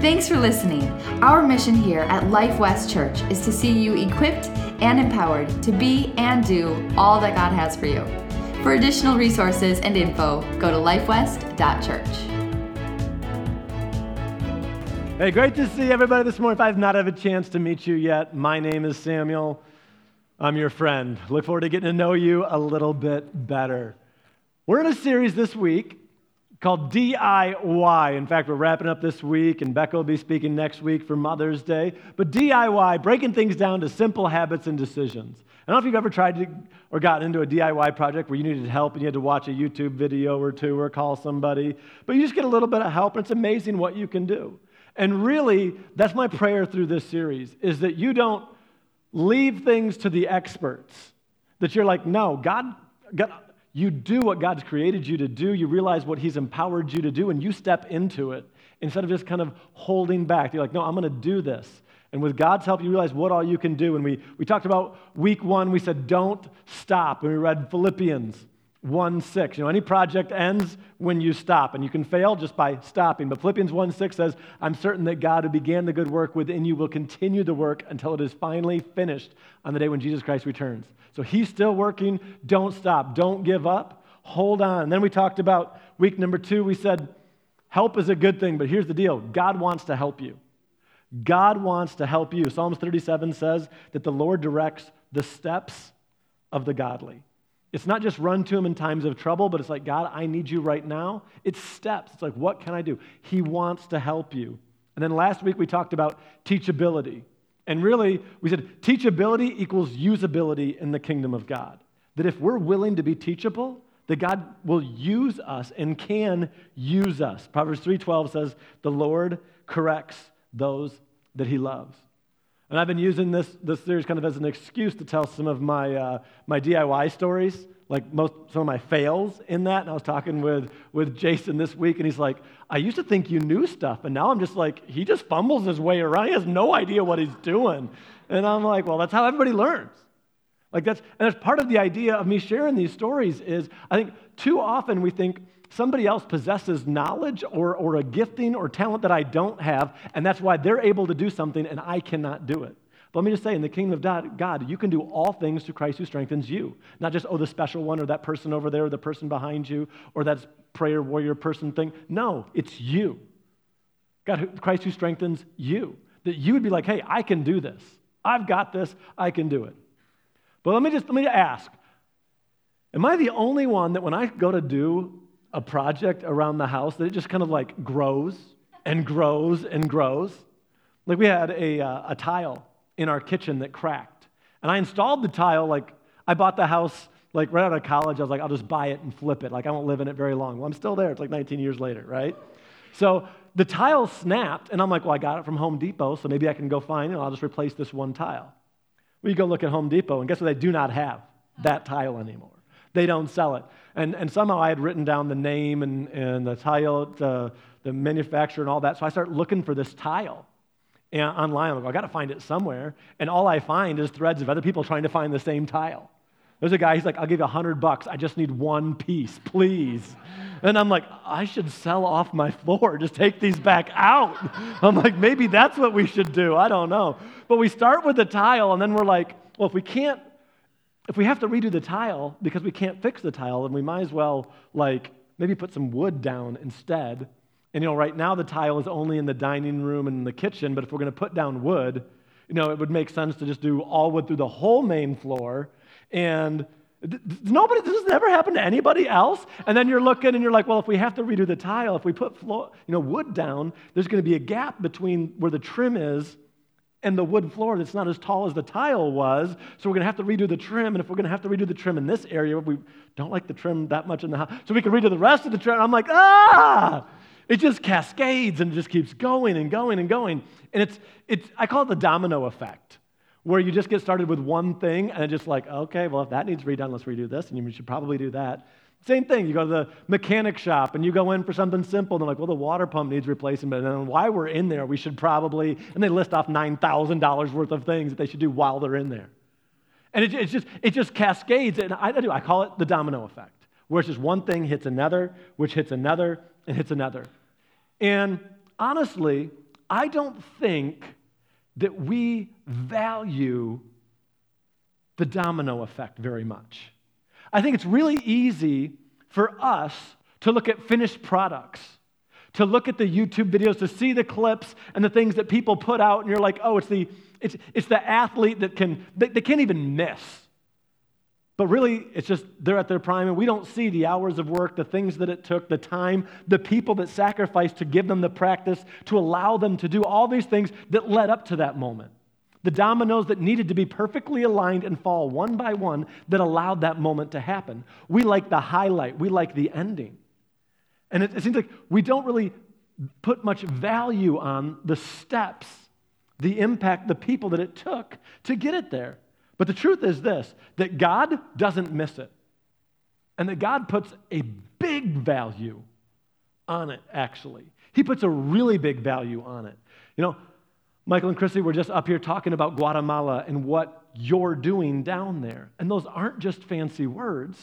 Thanks for listening. Our mission here at Life West Church is to see you equipped and empowered to be and do all that God has for you. For additional resources and info, go to lifewest.church. Hey, great to see everybody this morning. If I've not had a chance to meet you yet, my name is Samuel. I'm your friend. Look forward to getting to know you a little bit better. We're in a series this week called DIY. In fact, we're wrapping up this week, and Becca will be speaking next week for Mother's Day. But DIY, breaking things down to simple habits and decisions. I don't know if you've ever tried to or gotten into a DIY project where you needed help and you had to watch a YouTube video or two or call somebody, but you just get a little bit of help, and it's amazing what you can do. And really, that's my prayer through this series is that you don't leave things to the experts. That you're like, no, God, God you do what God's created you to do. You realize what He's empowered you to do, and you step into it instead of just kind of holding back. You're like, no, I'm going to do this. And with God's help, you realize what all you can do. And we, we talked about week one, we said, don't stop. And we read Philippians 1 6. You know, any project ends when you stop, and you can fail just by stopping. But Philippians 1 6 says, I'm certain that God who began the good work within you will continue the work until it is finally finished on the day when Jesus Christ returns. So he's still working. Don't stop. Don't give up. Hold on. And then we talked about week number two. We said, help is a good thing, but here's the deal God wants to help you. God wants to help you. Psalms 37 says that the Lord directs the steps of the godly. It's not just run to him in times of trouble, but it's like, God, I need you right now. It's steps. It's like, what can I do? He wants to help you. And then last week we talked about teachability. And really, we said teachability equals usability in the kingdom of God. That if we're willing to be teachable, that God will use us and can use us. Proverbs 3:12 says, "The Lord corrects those that he loves." And I've been using this, this series kind of as an excuse to tell some of my, uh, my DIY stories like most some of my fails in that. And I was talking with, with Jason this week, and he's like, I used to think you knew stuff, and now I'm just like, he just fumbles his way around. He has no idea what he's doing. And I'm like, well, that's how everybody learns. Like that's and that's part of the idea of me sharing these stories is I think too often we think somebody else possesses knowledge or, or a gifting or talent that I don't have, and that's why they're able to do something and I cannot do it. But let me just say, in the kingdom of God, you can do all things through Christ who strengthens you. Not just, oh, the special one or that person over there or the person behind you or that prayer warrior person thing. No, it's you. God, Christ who strengthens you. That you would be like, hey, I can do this. I've got this. I can do it. But let me just let me ask Am I the only one that when I go to do a project around the house, that it just kind of like grows and grows and grows? Like we had a, uh, a tile in our kitchen that cracked. And I installed the tile, like, I bought the house, like, right out of college. I was like, I'll just buy it and flip it. Like, I won't live in it very long. Well, I'm still there. It's like 19 years later, right? So the tile snapped, and I'm like, well, I got it from Home Depot, so maybe I can go find it, and I'll just replace this one tile. We go look at Home Depot, and guess what? They do not have that tile anymore. They don't sell it. And, and somehow I had written down the name and, and the tile, the, the manufacturer, and all that. So I started looking for this tile and online. I'm like, I got to find it somewhere. And all I find is threads of other people trying to find the same tile. There's a guy, he's like, I'll give you a hundred bucks. I just need one piece, please. And I'm like, I should sell off my floor, just take these back out. I'm like, maybe that's what we should do. I don't know. But we start with the tile, and then we're like, well, if we can't, if we have to redo the tile because we can't fix the tile, then we might as well, like, maybe put some wood down instead and you know, right now the tile is only in the dining room and the kitchen, but if we're going to put down wood, you know, it would make sense to just do all wood through the whole main floor. And nobody, this has never happened to anybody else. And then you're looking and you're like, well, if we have to redo the tile, if we put floor, you know, wood down, there's going to be a gap between where the trim is and the wood floor that's not as tall as the tile was. So we're going to have to redo the trim. And if we're going to have to redo the trim in this area, we don't like the trim that much in the house. So we can redo the rest of the trim. I'm like, ah! It just cascades and just keeps going and going and going. And it's, it's, I call it the domino effect, where you just get started with one thing and just like, okay, well, if that needs redone, let's redo this, and you should probably do that. Same thing, you go to the mechanic shop and you go in for something simple, and they're like, well, the water pump needs replacing, but then while we're in there, we should probably, and they list off $9,000 worth of things that they should do while they're in there. And it, it, just, it just cascades, and I, I do, I call it the domino effect, where it's just one thing hits another, which hits another, and hits another. And honestly, I don't think that we value the domino effect very much. I think it's really easy for us to look at finished products, to look at the YouTube videos, to see the clips and the things that people put out, and you're like, oh, it's the, it's, it's the athlete that can, they, they can't even miss. But really, it's just they're at their prime, and we don't see the hours of work, the things that it took, the time, the people that sacrificed to give them the practice, to allow them to do all these things that led up to that moment. The dominoes that needed to be perfectly aligned and fall one by one that allowed that moment to happen. We like the highlight, we like the ending. And it, it seems like we don't really put much value on the steps, the impact, the people that it took to get it there. But the truth is this that God doesn't miss it. And that God puts a big value on it, actually. He puts a really big value on it. You know, Michael and Chrissy were just up here talking about Guatemala and what you're doing down there. And those aren't just fancy words,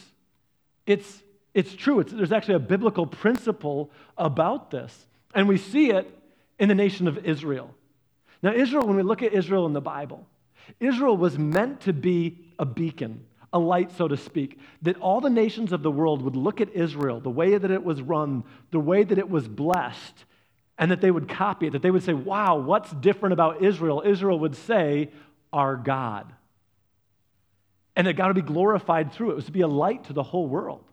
it's, it's true. It's, there's actually a biblical principle about this. And we see it in the nation of Israel. Now, Israel, when we look at Israel in the Bible, Israel was meant to be a beacon, a light, so to speak, that all the nations of the world would look at Israel, the way that it was run, the way that it was blessed, and that they would copy it, that they would say, Wow, what's different about Israel? Israel would say, Our God. And that God would be glorified through it. It was to be a light to the whole world.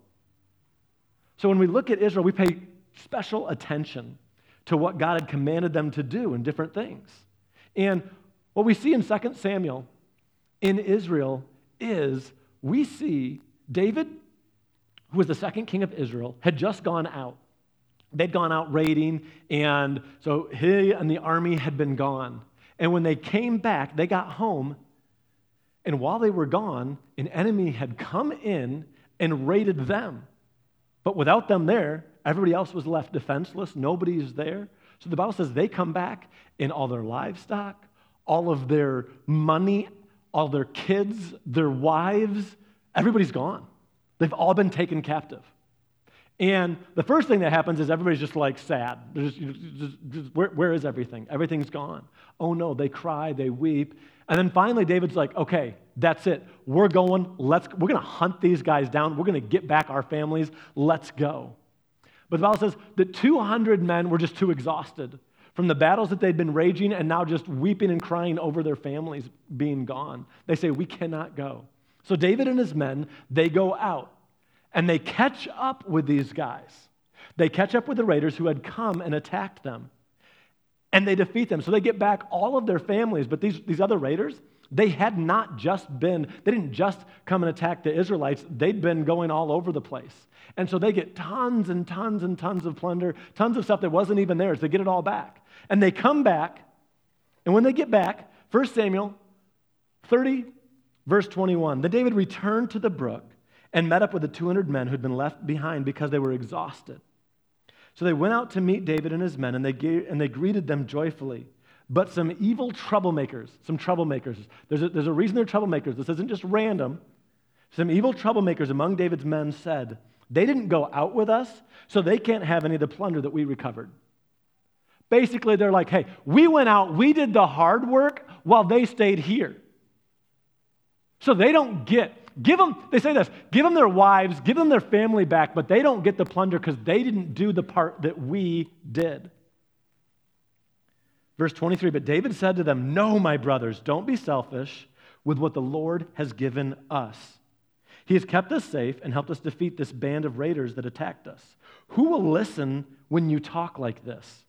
So when we look at Israel, we pay special attention to what God had commanded them to do in different things. And what we see in 2 Samuel in Israel is we see David, who was the second king of Israel, had just gone out. They'd gone out raiding, and so he and the army had been gone. And when they came back, they got home, and while they were gone, an enemy had come in and raided them. But without them there, everybody else was left defenseless. Nobody's there. So the Bible says they come back, and all their livestock, all of their money, all their kids, their wives, everybody's gone. They've all been taken captive. And the first thing that happens is everybody's just like sad. Just, just, just, where, where is everything? Everything's gone. Oh no, they cry, they weep. And then finally, David's like, okay, that's it. We're going, let's, we're going to hunt these guys down. We're going to get back our families. Let's go. But the Bible says that 200 men were just too exhausted from the battles that they'd been raging and now just weeping and crying over their families being gone. They say, We cannot go. So David and his men, they go out and they catch up with these guys. They catch up with the raiders who had come and attacked them. And they defeat them. So they get back all of their families. But these, these other raiders, they had not just been, they didn't just come and attack the Israelites, they'd been going all over the place. And so they get tons and tons and tons of plunder, tons of stuff that wasn't even theirs. They get it all back. And they come back, and when they get back, 1 Samuel 30, verse 21, then David returned to the brook and met up with the 200 men who'd been left behind because they were exhausted. So they went out to meet David and his men, and they, gave, and they greeted them joyfully. But some evil troublemakers, some troublemakers, there's a, there's a reason they're troublemakers. This isn't just random. Some evil troublemakers among David's men said, They didn't go out with us, so they can't have any of the plunder that we recovered. Basically, they're like, hey, we went out, we did the hard work while they stayed here. So they don't get, give them, they say this, give them their wives, give them their family back, but they don't get the plunder because they didn't do the part that we did. Verse 23 But David said to them, No, my brothers, don't be selfish with what the Lord has given us. He has kept us safe and helped us defeat this band of raiders that attacked us. Who will listen when you talk like this?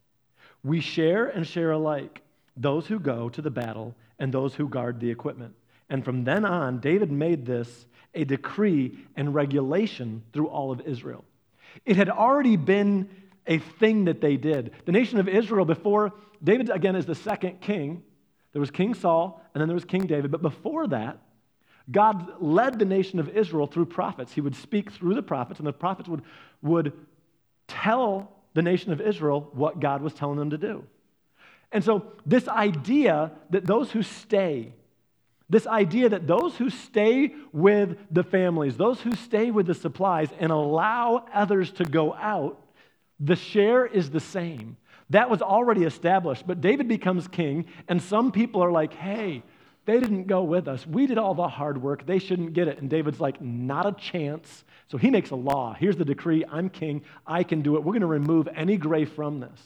We share and share alike, those who go to the battle and those who guard the equipment. And from then on, David made this a decree and regulation through all of Israel. It had already been a thing that they did. The nation of Israel, before David, again, is the second king, there was King Saul, and then there was King David. But before that, God led the nation of Israel through prophets. He would speak through the prophets, and the prophets would, would tell the nation of Israel what God was telling them to do. And so, this idea that those who stay, this idea that those who stay with the families, those who stay with the supplies and allow others to go out, The share is the same. That was already established, but David becomes king, and some people are like, hey, they didn't go with us. We did all the hard work. They shouldn't get it. And David's like, not a chance. So he makes a law. Here's the decree I'm king. I can do it. We're going to remove any gray from this.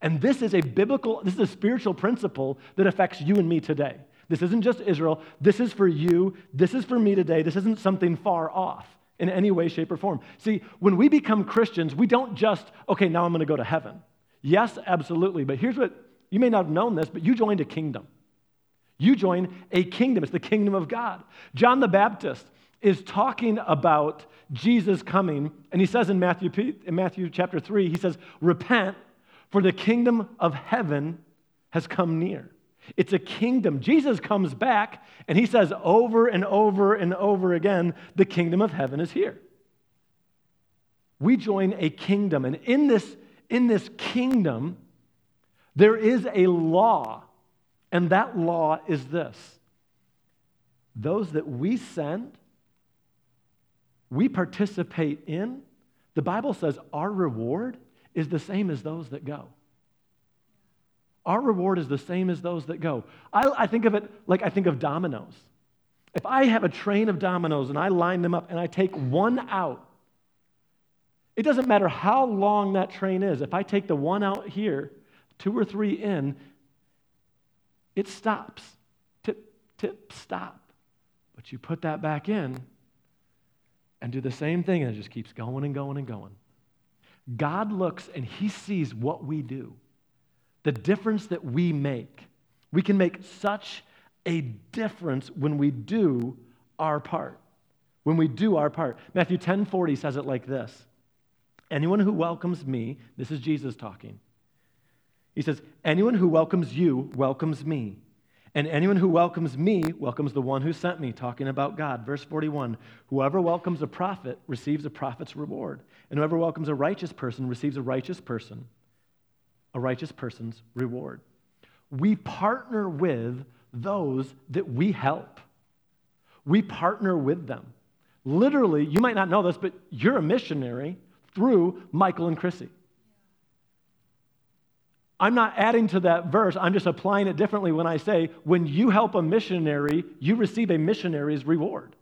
And this is a biblical, this is a spiritual principle that affects you and me today. This isn't just Israel. This is for you. This is for me today. This isn't something far off in any way, shape, or form. See, when we become Christians, we don't just, okay, now I'm going to go to heaven. Yes, absolutely. But here's what you may not have known this, but you joined a kingdom. You join a kingdom. It's the kingdom of God. John the Baptist is talking about Jesus coming, and he says in Matthew, in Matthew chapter 3, he says, Repent, for the kingdom of heaven has come near. It's a kingdom. Jesus comes back and he says over and over and over again, the kingdom of heaven is here. We join a kingdom, and in this, in this kingdom, there is a law, and that law is this those that we send, we participate in, the Bible says our reward is the same as those that go. Our reward is the same as those that go. I, I, think of it like I think of dominoes. If I have a train of dominoes and I line them up and I take one out, it doesn't matter how long that train is. If I take the one out here, two or three in, it stops. Tip, tip, stop. But you put that back in and do the same thing, and it just keeps going and going and going. God looks and He sees what we do the difference that we make. We can make such a difference when we do our part. When we do our part. Matthew 10 40 says it like this Anyone who welcomes me, this is Jesus talking. He says, Anyone who welcomes you welcomes me. And anyone who welcomes me welcomes the one who sent me, talking about God. Verse 41 Whoever welcomes a prophet receives a prophet's reward, and whoever welcomes a righteous person receives a righteous person a righteous person's reward. We partner with those that we help. We partner with them. Literally, you might not know this, but you're a missionary through Michael and Chrissy. I'm not adding to that verse, I'm just applying it differently when I say, when you help a missionary, you receive a missionary's reward.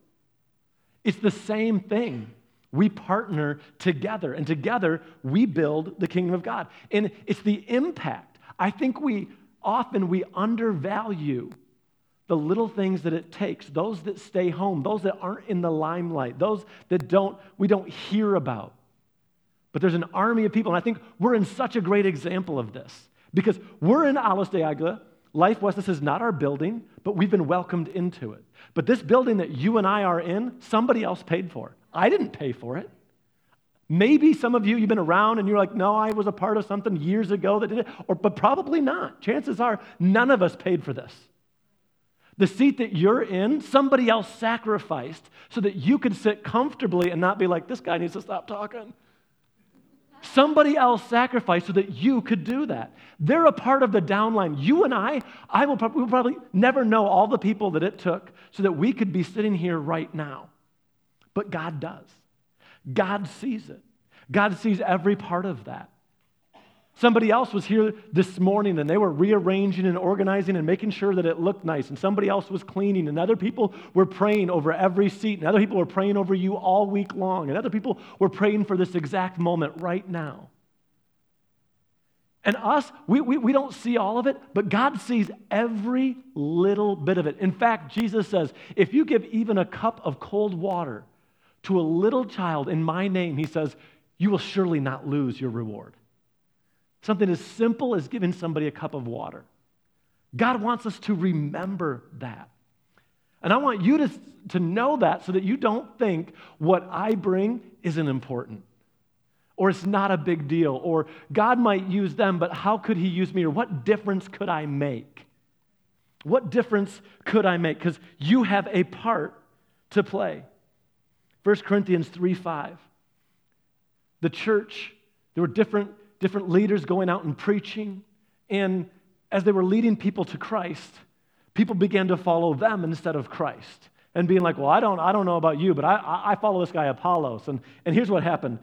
It's the same thing. We partner together, and together we build the kingdom of God. And it's the impact. I think we often we undervalue the little things that it takes, those that stay home, those that aren't in the limelight, those that don't we don't hear about. But there's an army of people, and I think we're in such a great example of this because we're in Alos de Agua. Life West, this is not our building, but we've been welcomed into it. But this building that you and I are in, somebody else paid for. I didn't pay for it. Maybe some of you, you've been around and you're like, no, I was a part of something years ago that did it, or, but probably not. Chances are none of us paid for this. The seat that you're in, somebody else sacrificed so that you could sit comfortably and not be like, this guy needs to stop talking. Somebody else sacrificed so that you could do that. They're a part of the downline. You and I, I will probably, will probably never know all the people that it took so that we could be sitting here right now. But God does. God sees it. God sees every part of that. Somebody else was here this morning and they were rearranging and organizing and making sure that it looked nice. And somebody else was cleaning. And other people were praying over every seat. And other people were praying over you all week long. And other people were praying for this exact moment right now. And us, we, we, we don't see all of it, but God sees every little bit of it. In fact, Jesus says, if you give even a cup of cold water to a little child in my name, he says, you will surely not lose your reward. Something as simple as giving somebody a cup of water. God wants us to remember that. And I want you to, to know that so that you don't think what I bring isn't important or it's not a big deal or God might use them, but how could He use me or what difference could I make? What difference could I make? Because you have a part to play. 1 Corinthians 3 5. The church, there were different, different leaders going out and preaching. And as they were leading people to Christ, people began to follow them instead of Christ. And being like, well, I don't, I don't know about you, but I, I follow this guy Apollos. And, and here's what happened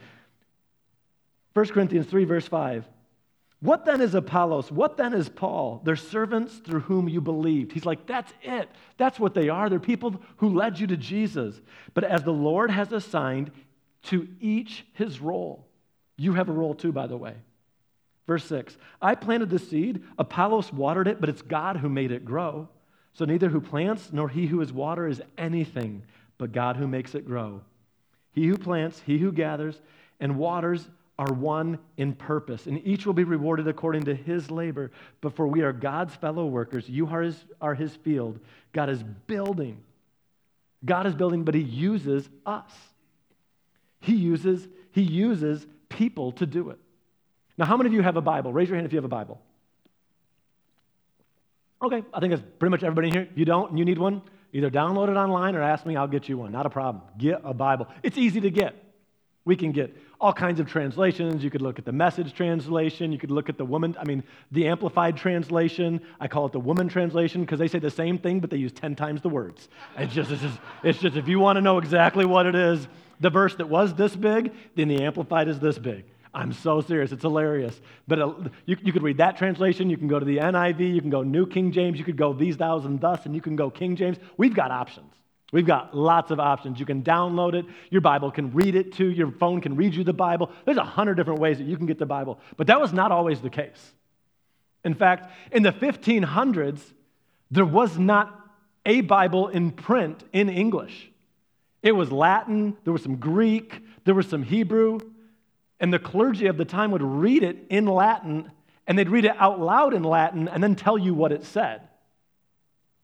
1 Corinthians 3, verse 5. What then is Apollos? What then is Paul? They're servants through whom you believed. He's like, that's it. That's what they are. They're people who led you to Jesus. But as the Lord has assigned to each his role, you have a role too, by the way. Verse 6 I planted the seed, Apollos watered it, but it's God who made it grow. So neither who plants nor he who is water is anything, but God who makes it grow. He who plants, he who gathers, and waters are one in purpose, and each will be rewarded according to his labor. But for we are God's fellow workers, you are his, are his field. God is building. God is building, but he uses us. He uses, he uses people to do it. Now, how many of you have a Bible? Raise your hand if you have a Bible. Okay, I think that's pretty much everybody in here. You don't, and you need one, either download it online or ask me, I'll get you one. Not a problem. Get a Bible. It's easy to get. We can get all kinds of translations. You could look at the message translation. You could look at the woman, I mean, the amplified translation. I call it the woman translation because they say the same thing, but they use 10 times the words. It's just, it's just, it's just if you want to know exactly what it is, the verse that was this big, then the amplified is this big. I'm so serious. It's hilarious. But uh, you, you could read that translation. You can go to the NIV. You can go New King James. You could go these, thous, and thus, and you can go King James. We've got options. We've got lots of options. You can download it. Your Bible can read it too. Your phone can read you the Bible. There's a hundred different ways that you can get the Bible. But that was not always the case. In fact, in the 1500s, there was not a Bible in print in English. It was Latin, there was some Greek, there was some Hebrew, and the clergy of the time would read it in Latin, and they'd read it out loud in Latin and then tell you what it said.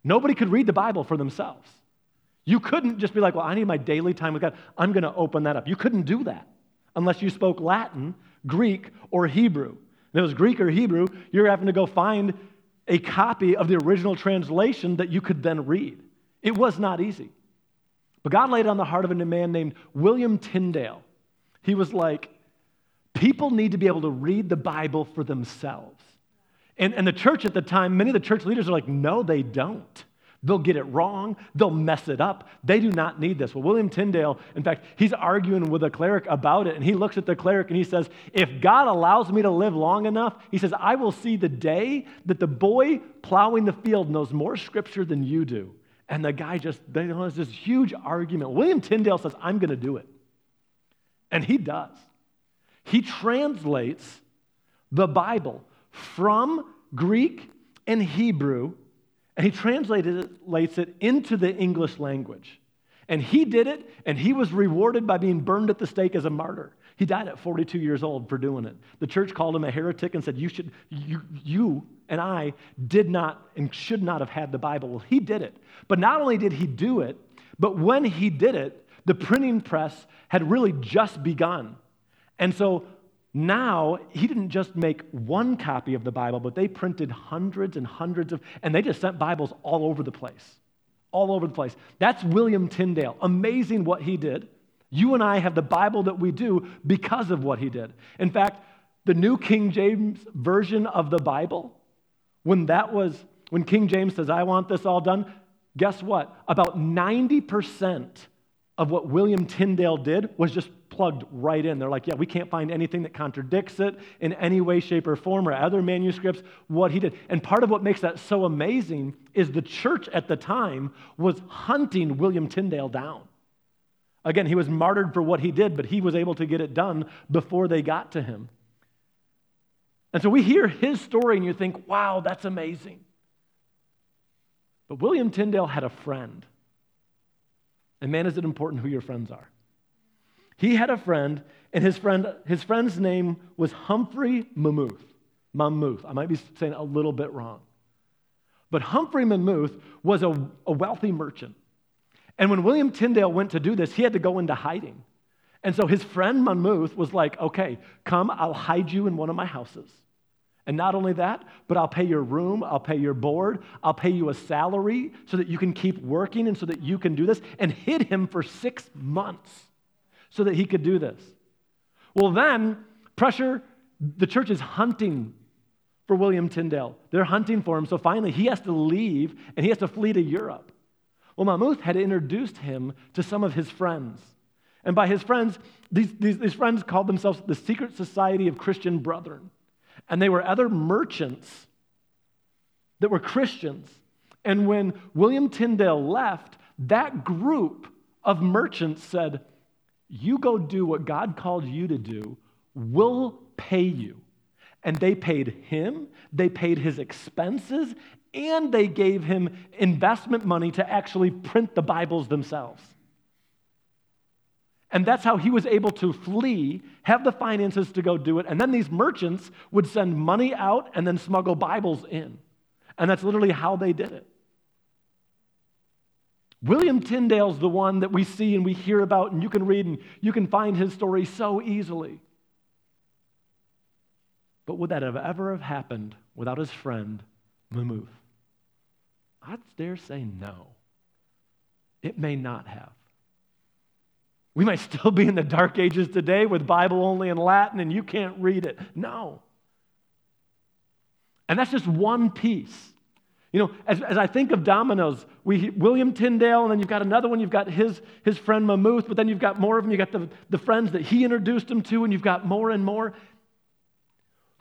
Nobody could read the Bible for themselves. You couldn't just be like, well, I need my daily time with God. I'm going to open that up. You couldn't do that unless you spoke Latin, Greek, or Hebrew. If it was Greek or Hebrew, you're having to go find a copy of the original translation that you could then read. It was not easy. But God laid it on the heart of a man named William Tyndale. He was like, people need to be able to read the Bible for themselves. And, and the church at the time, many of the church leaders are like, no, they don't. They'll get it wrong. They'll mess it up. They do not need this. Well, William Tyndale, in fact, he's arguing with a cleric about it, and he looks at the cleric and he says, If God allows me to live long enough, he says, I will see the day that the boy plowing the field knows more scripture than you do. And the guy just, there's this huge argument. William Tyndale says, I'm going to do it. And he does. He translates the Bible from Greek and Hebrew and he translates it into the English language. And he did it, and he was rewarded by being burned at the stake as a martyr. He died at 42 years old for doing it. The church called him a heretic and said, You, should, you, you and I did not and should not have had the Bible. Well, he did it. But not only did he do it, but when he did it, the printing press had really just begun. And so now, he didn't just make one copy of the Bible, but they printed hundreds and hundreds of, and they just sent Bibles all over the place. All over the place. That's William Tyndale. Amazing what he did. You and I have the Bible that we do because of what he did. In fact, the New King James Version of the Bible, when that was, when King James says, I want this all done, guess what? About 90% of what William Tyndale did was just plugged right in. They're like, yeah, we can't find anything that contradicts it in any way, shape, or form, or other manuscripts, what he did. And part of what makes that so amazing is the church at the time was hunting William Tyndale down. Again, he was martyred for what he did, but he was able to get it done before they got to him. And so we hear his story and you think, wow, that's amazing. But William Tyndale had a friend and man, is it important who your friends are. He had a friend, and his, friend, his friend's name was Humphrey Mammouth. Mammouth. I might be saying a little bit wrong. But Humphrey Mammouth was a, a wealthy merchant. And when William Tyndale went to do this, he had to go into hiding. And so his friend Mammouth was like, okay, come, I'll hide you in one of my houses. And not only that, but I'll pay your room, I'll pay your board, I'll pay you a salary so that you can keep working and so that you can do this, and hid him for six months so that he could do this. Well, then, pressure, the church is hunting for William Tyndale. They're hunting for him, so finally he has to leave and he has to flee to Europe. Well, Mammouth had introduced him to some of his friends. And by his friends, these, these, these friends called themselves the Secret Society of Christian Brethren. And they were other merchants that were Christians. And when William Tyndale left, that group of merchants said, You go do what God called you to do, we'll pay you. And they paid him, they paid his expenses, and they gave him investment money to actually print the Bibles themselves. And that's how he was able to flee, have the finances to go do it. And then these merchants would send money out and then smuggle Bibles in. And that's literally how they did it. William Tyndale's the one that we see and we hear about, and you can read and you can find his story so easily. But would that have ever have happened without his friend, Mammouth? I'd dare say no. It may not have. We might still be in the dark ages today with Bible only in Latin and you can't read it. No. And that's just one piece. You know, as, as I think of dominoes, we, William Tyndale, and then you've got another one, you've got his, his friend Mammoth, but then you've got more of them. You've got the, the friends that he introduced him to, and you've got more and more.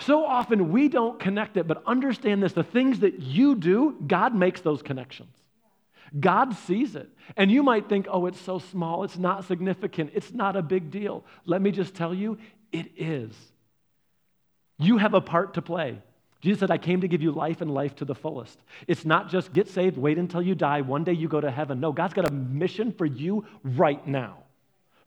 So often we don't connect it, but understand this the things that you do, God makes those connections. God sees it. And you might think, oh, it's so small, it's not significant, it's not a big deal. Let me just tell you, it is. You have a part to play. Jesus said, I came to give you life and life to the fullest. It's not just get saved, wait until you die, one day you go to heaven. No, God's got a mission for you right now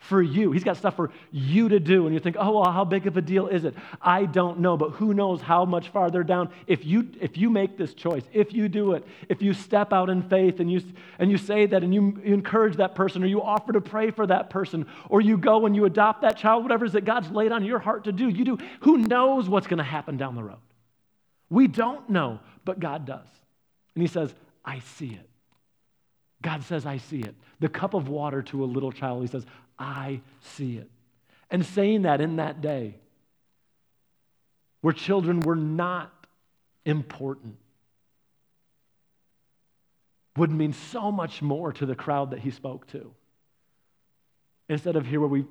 for you. He's got stuff for you to do. And you think, oh, well, how big of a deal is it? I don't know, but who knows how much farther down. If you, if you make this choice, if you do it, if you step out in faith and you, and you say that and you, you encourage that person or you offer to pray for that person or you go and you adopt that child, whatever it is that God's laid on your heart to do, you do. Who knows what's going to happen down the road? We don't know, but God does. And He says, I see it. God says, I see it. The cup of water to a little child, He says, I see it. And saying that in that day, where children were not important, would mean so much more to the crowd that he spoke to. Instead of here where we,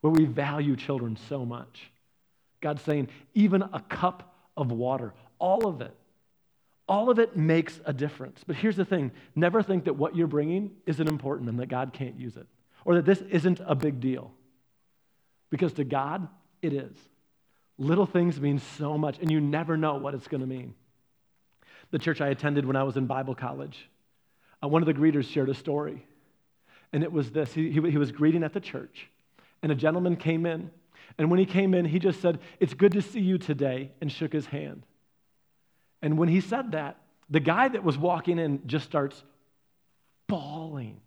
where we value children so much. God's saying, even a cup of water, all of it, all of it makes a difference. But here's the thing never think that what you're bringing isn't important and that God can't use it or that this isn't a big deal. Because to God, it is. Little things mean so much, and you never know what it's going to mean. The church I attended when I was in Bible college, uh, one of the greeters shared a story. And it was this he, he, he was greeting at the church, and a gentleman came in. And when he came in, he just said, It's good to see you today, and shook his hand. And when he said that, the guy that was walking in just starts bawling.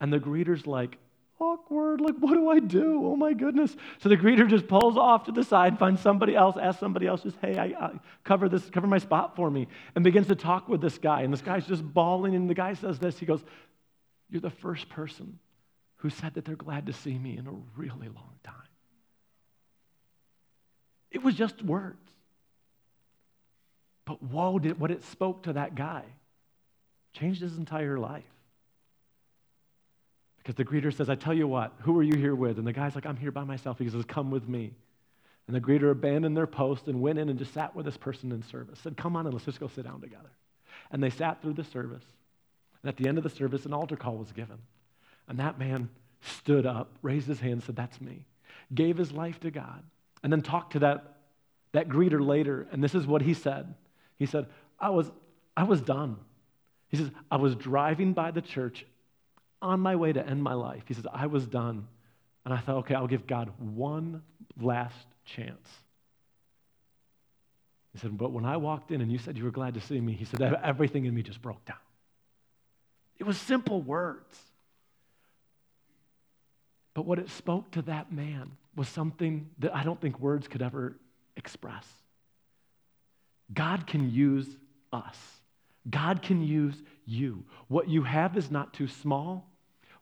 And the greeter's like, awkward. Like, what do I do? Oh my goodness. So the greeter just pulls off to the side, finds somebody else, asks somebody else, just, hey, I, I, cover this, cover my spot for me, and begins to talk with this guy. And this guy's just bawling, and the guy says this. He goes, You're the first person who said that they're glad to see me in a really long time. It was just words. But whoa, did what it spoke to that guy changed his entire life. Because the greeter says, I tell you what, who are you here with? And the guy's like, I'm here by myself. He says, Come with me. And the greeter abandoned their post and went in and just sat with this person in service. Said, Come on and let's just go sit down together. And they sat through the service. And at the end of the service, an altar call was given. And that man stood up, raised his hand, said, That's me. Gave his life to God. And then talked to that, that greeter later. And this is what he said. He said, I was, I was done. He says, I was driving by the church on my way to end my life. He says, I was done. And I thought, okay, I'll give God one last chance. He said, but when I walked in and you said you were glad to see me, he said, everything in me just broke down. It was simple words. But what it spoke to that man was something that I don't think words could ever express. God can use us. God can use you. What you have is not too small.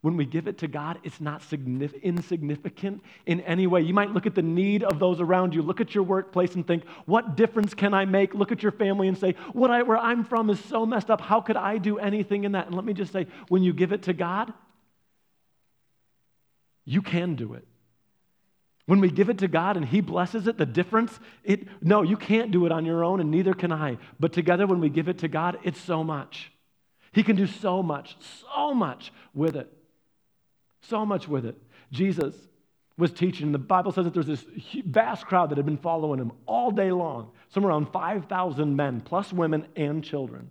When we give it to God, it's not insignificant in any way. You might look at the need of those around you, look at your workplace and think, what difference can I make? Look at your family and say, what I, where I'm from is so messed up. How could I do anything in that? And let me just say, when you give it to God, you can do it. When we give it to God and He blesses it, the difference, it no, you can't do it on your own, and neither can I. But together, when we give it to God, it's so much. He can do so much, so much with it. So much with it. Jesus was teaching. And the Bible says that there's this vast crowd that had been following him all day long. Somewhere around 5,000 men, plus women and children,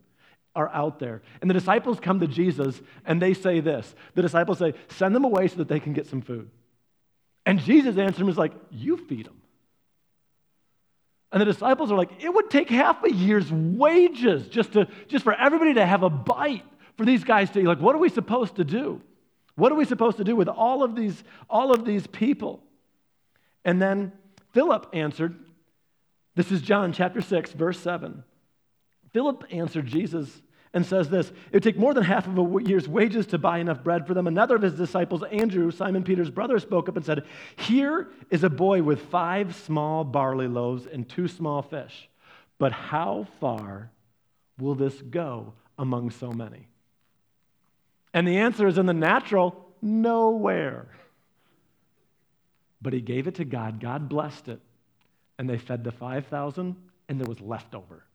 are out there. And the disciples come to Jesus and they say this The disciples say, Send them away so that they can get some food. And Jesus answers them is like, You feed them. And the disciples are like, It would take half a year's wages just, to, just for everybody to have a bite for these guys to. Like, what are we supposed to do? What are we supposed to do with all of these, all of these people? And then Philip answered, this is John chapter 6, verse 7. Philip answered Jesus and says this It would take more than half of a year's wages to buy enough bread for them. Another of his disciples, Andrew, Simon Peter's brother, spoke up and said, Here is a boy with five small barley loaves and two small fish. But how far will this go among so many? And the answer is in the natural, nowhere. But he gave it to God. God blessed it. And they fed the 5,000, and there was leftover.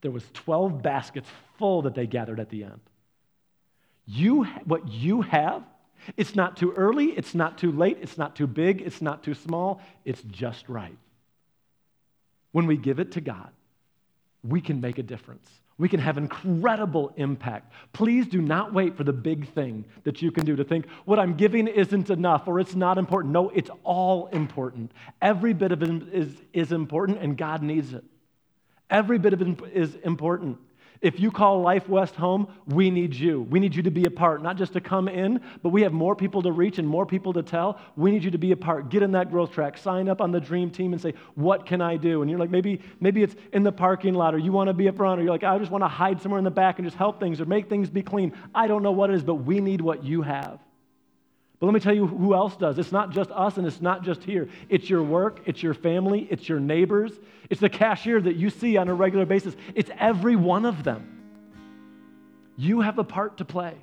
There was 12 baskets full that they gathered at the end. You, what you have, it's not too early, it's not too late, it's not too big, it's not too small, it's just right. When we give it to God, we can make a difference we can have incredible impact. Please do not wait for the big thing that you can do to think, what I'm giving isn't enough or it's not important. No, it's all important. Every bit of it is, is important, and God needs it. Every bit of it is important. If you call Life West home, we need you. We need you to be a part, not just to come in, but we have more people to reach and more people to tell. We need you to be a part. Get in that growth track. Sign up on the dream team and say, What can I do? And you're like, maybe, maybe it's in the parking lot, or you want to be up front, or you're like, I just want to hide somewhere in the back and just help things or make things be clean. I don't know what it is, but we need what you have. But let me tell you who else does. It's not just us and it's not just here. It's your work, it's your family, it's your neighbors, it's the cashier that you see on a regular basis. It's every one of them. You have a part to play.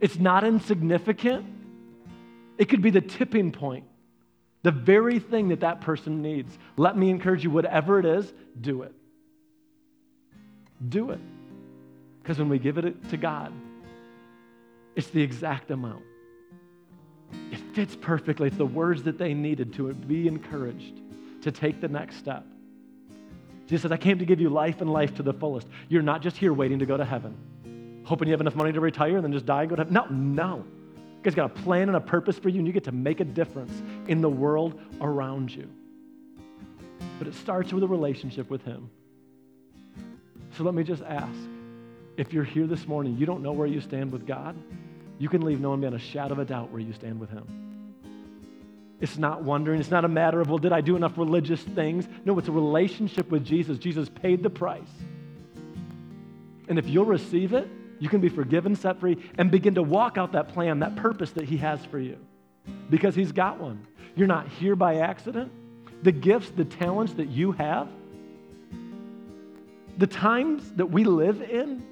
It's not insignificant. It could be the tipping point, the very thing that that person needs. Let me encourage you, whatever it is, do it. Do it. Because when we give it to God, it's the exact amount. It fits perfectly. It's the words that they needed to be encouraged to take the next step. Jesus says, I came to give you life and life to the fullest. You're not just here waiting to go to heaven, hoping you have enough money to retire and then just die and go to heaven. No, no. God's got a plan and a purpose for you, and you get to make a difference in the world around you. But it starts with a relationship with Him. So let me just ask if you're here this morning, you don't know where you stand with God, you can leave knowing beyond a shadow of a doubt where you stand with Him. It's not wondering. It's not a matter of, well, did I do enough religious things? No, it's a relationship with Jesus. Jesus paid the price. And if you'll receive it, you can be forgiven, set free, and begin to walk out that plan, that purpose that He has for you. Because He's got one. You're not here by accident. The gifts, the talents that you have, the times that we live in,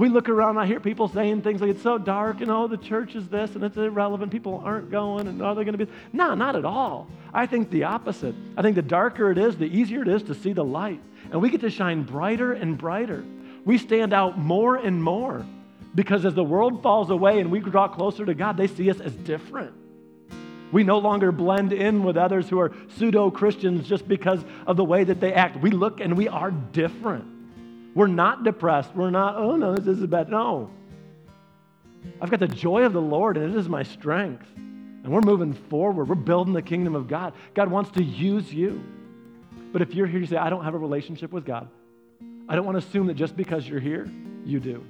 we look around, I hear people saying things like, it's so dark, and oh, the church is this, and it's irrelevant. People aren't going, and are they going to be? No, not at all. I think the opposite. I think the darker it is, the easier it is to see the light. And we get to shine brighter and brighter. We stand out more and more because as the world falls away and we draw closer to God, they see us as different. We no longer blend in with others who are pseudo Christians just because of the way that they act. We look and we are different. We're not depressed. We're not, oh no, this is bad. No. I've got the joy of the Lord, and it is my strength. And we're moving forward. We're building the kingdom of God. God wants to use you. But if you're here, you say, I don't have a relationship with God. I don't want to assume that just because you're here, you do.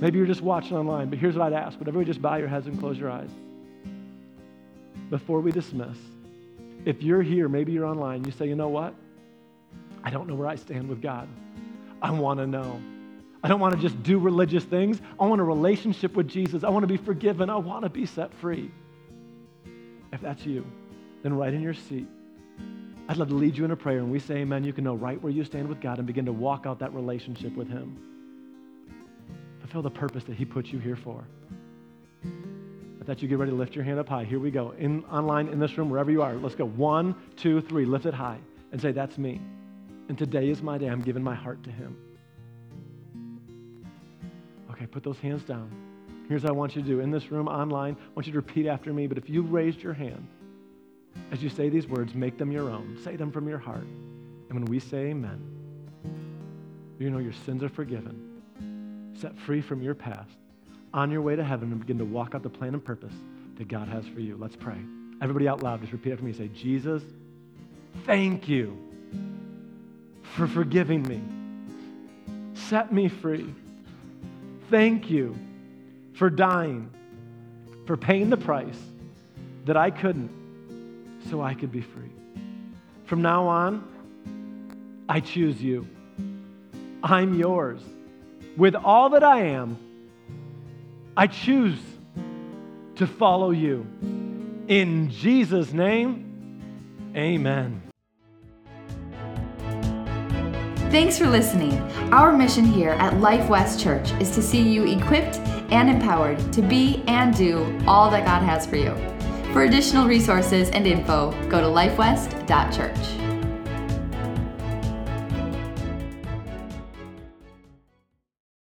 Maybe you're just watching online, but here's what I'd ask. Would everybody just bow your heads and close your eyes? Before we dismiss, if you're here, maybe you're online, you say, you know what? I don't know where I stand with God. I want to know. I don't want to just do religious things. I want a relationship with Jesus. I want to be forgiven. I want to be set free. If that's you, then right in your seat, I'd love to lead you in a prayer. And we say amen. You can know right where you stand with God and begin to walk out that relationship with Him. Fulfill the purpose that He put you here for. I thought you get ready to lift your hand up high. Here we go. In online, in this room, wherever you are. Let's go. One, two, three. Lift it high and say, That's me. And today is my day. I'm giving my heart to Him. Okay, put those hands down. Here's what I want you to do. In this room, online, I want you to repeat after me. But if you raised your hand, as you say these words, make them your own. Say them from your heart. And when we say amen, you know your sins are forgiven, set free from your past, on your way to heaven, and begin to walk out the plan and purpose that God has for you. Let's pray. Everybody out loud, just repeat after me. Say, Jesus, thank you for forgiving me. Set me free. Thank you for dying, for paying the price that I couldn't so I could be free. From now on, I choose you. I'm yours. With all that I am, I choose to follow you. In Jesus' name, amen. Thanks for listening. Our mission here at Life West Church is to see you equipped and empowered to be and do all that God has for you. For additional resources and info, go to lifewest.church.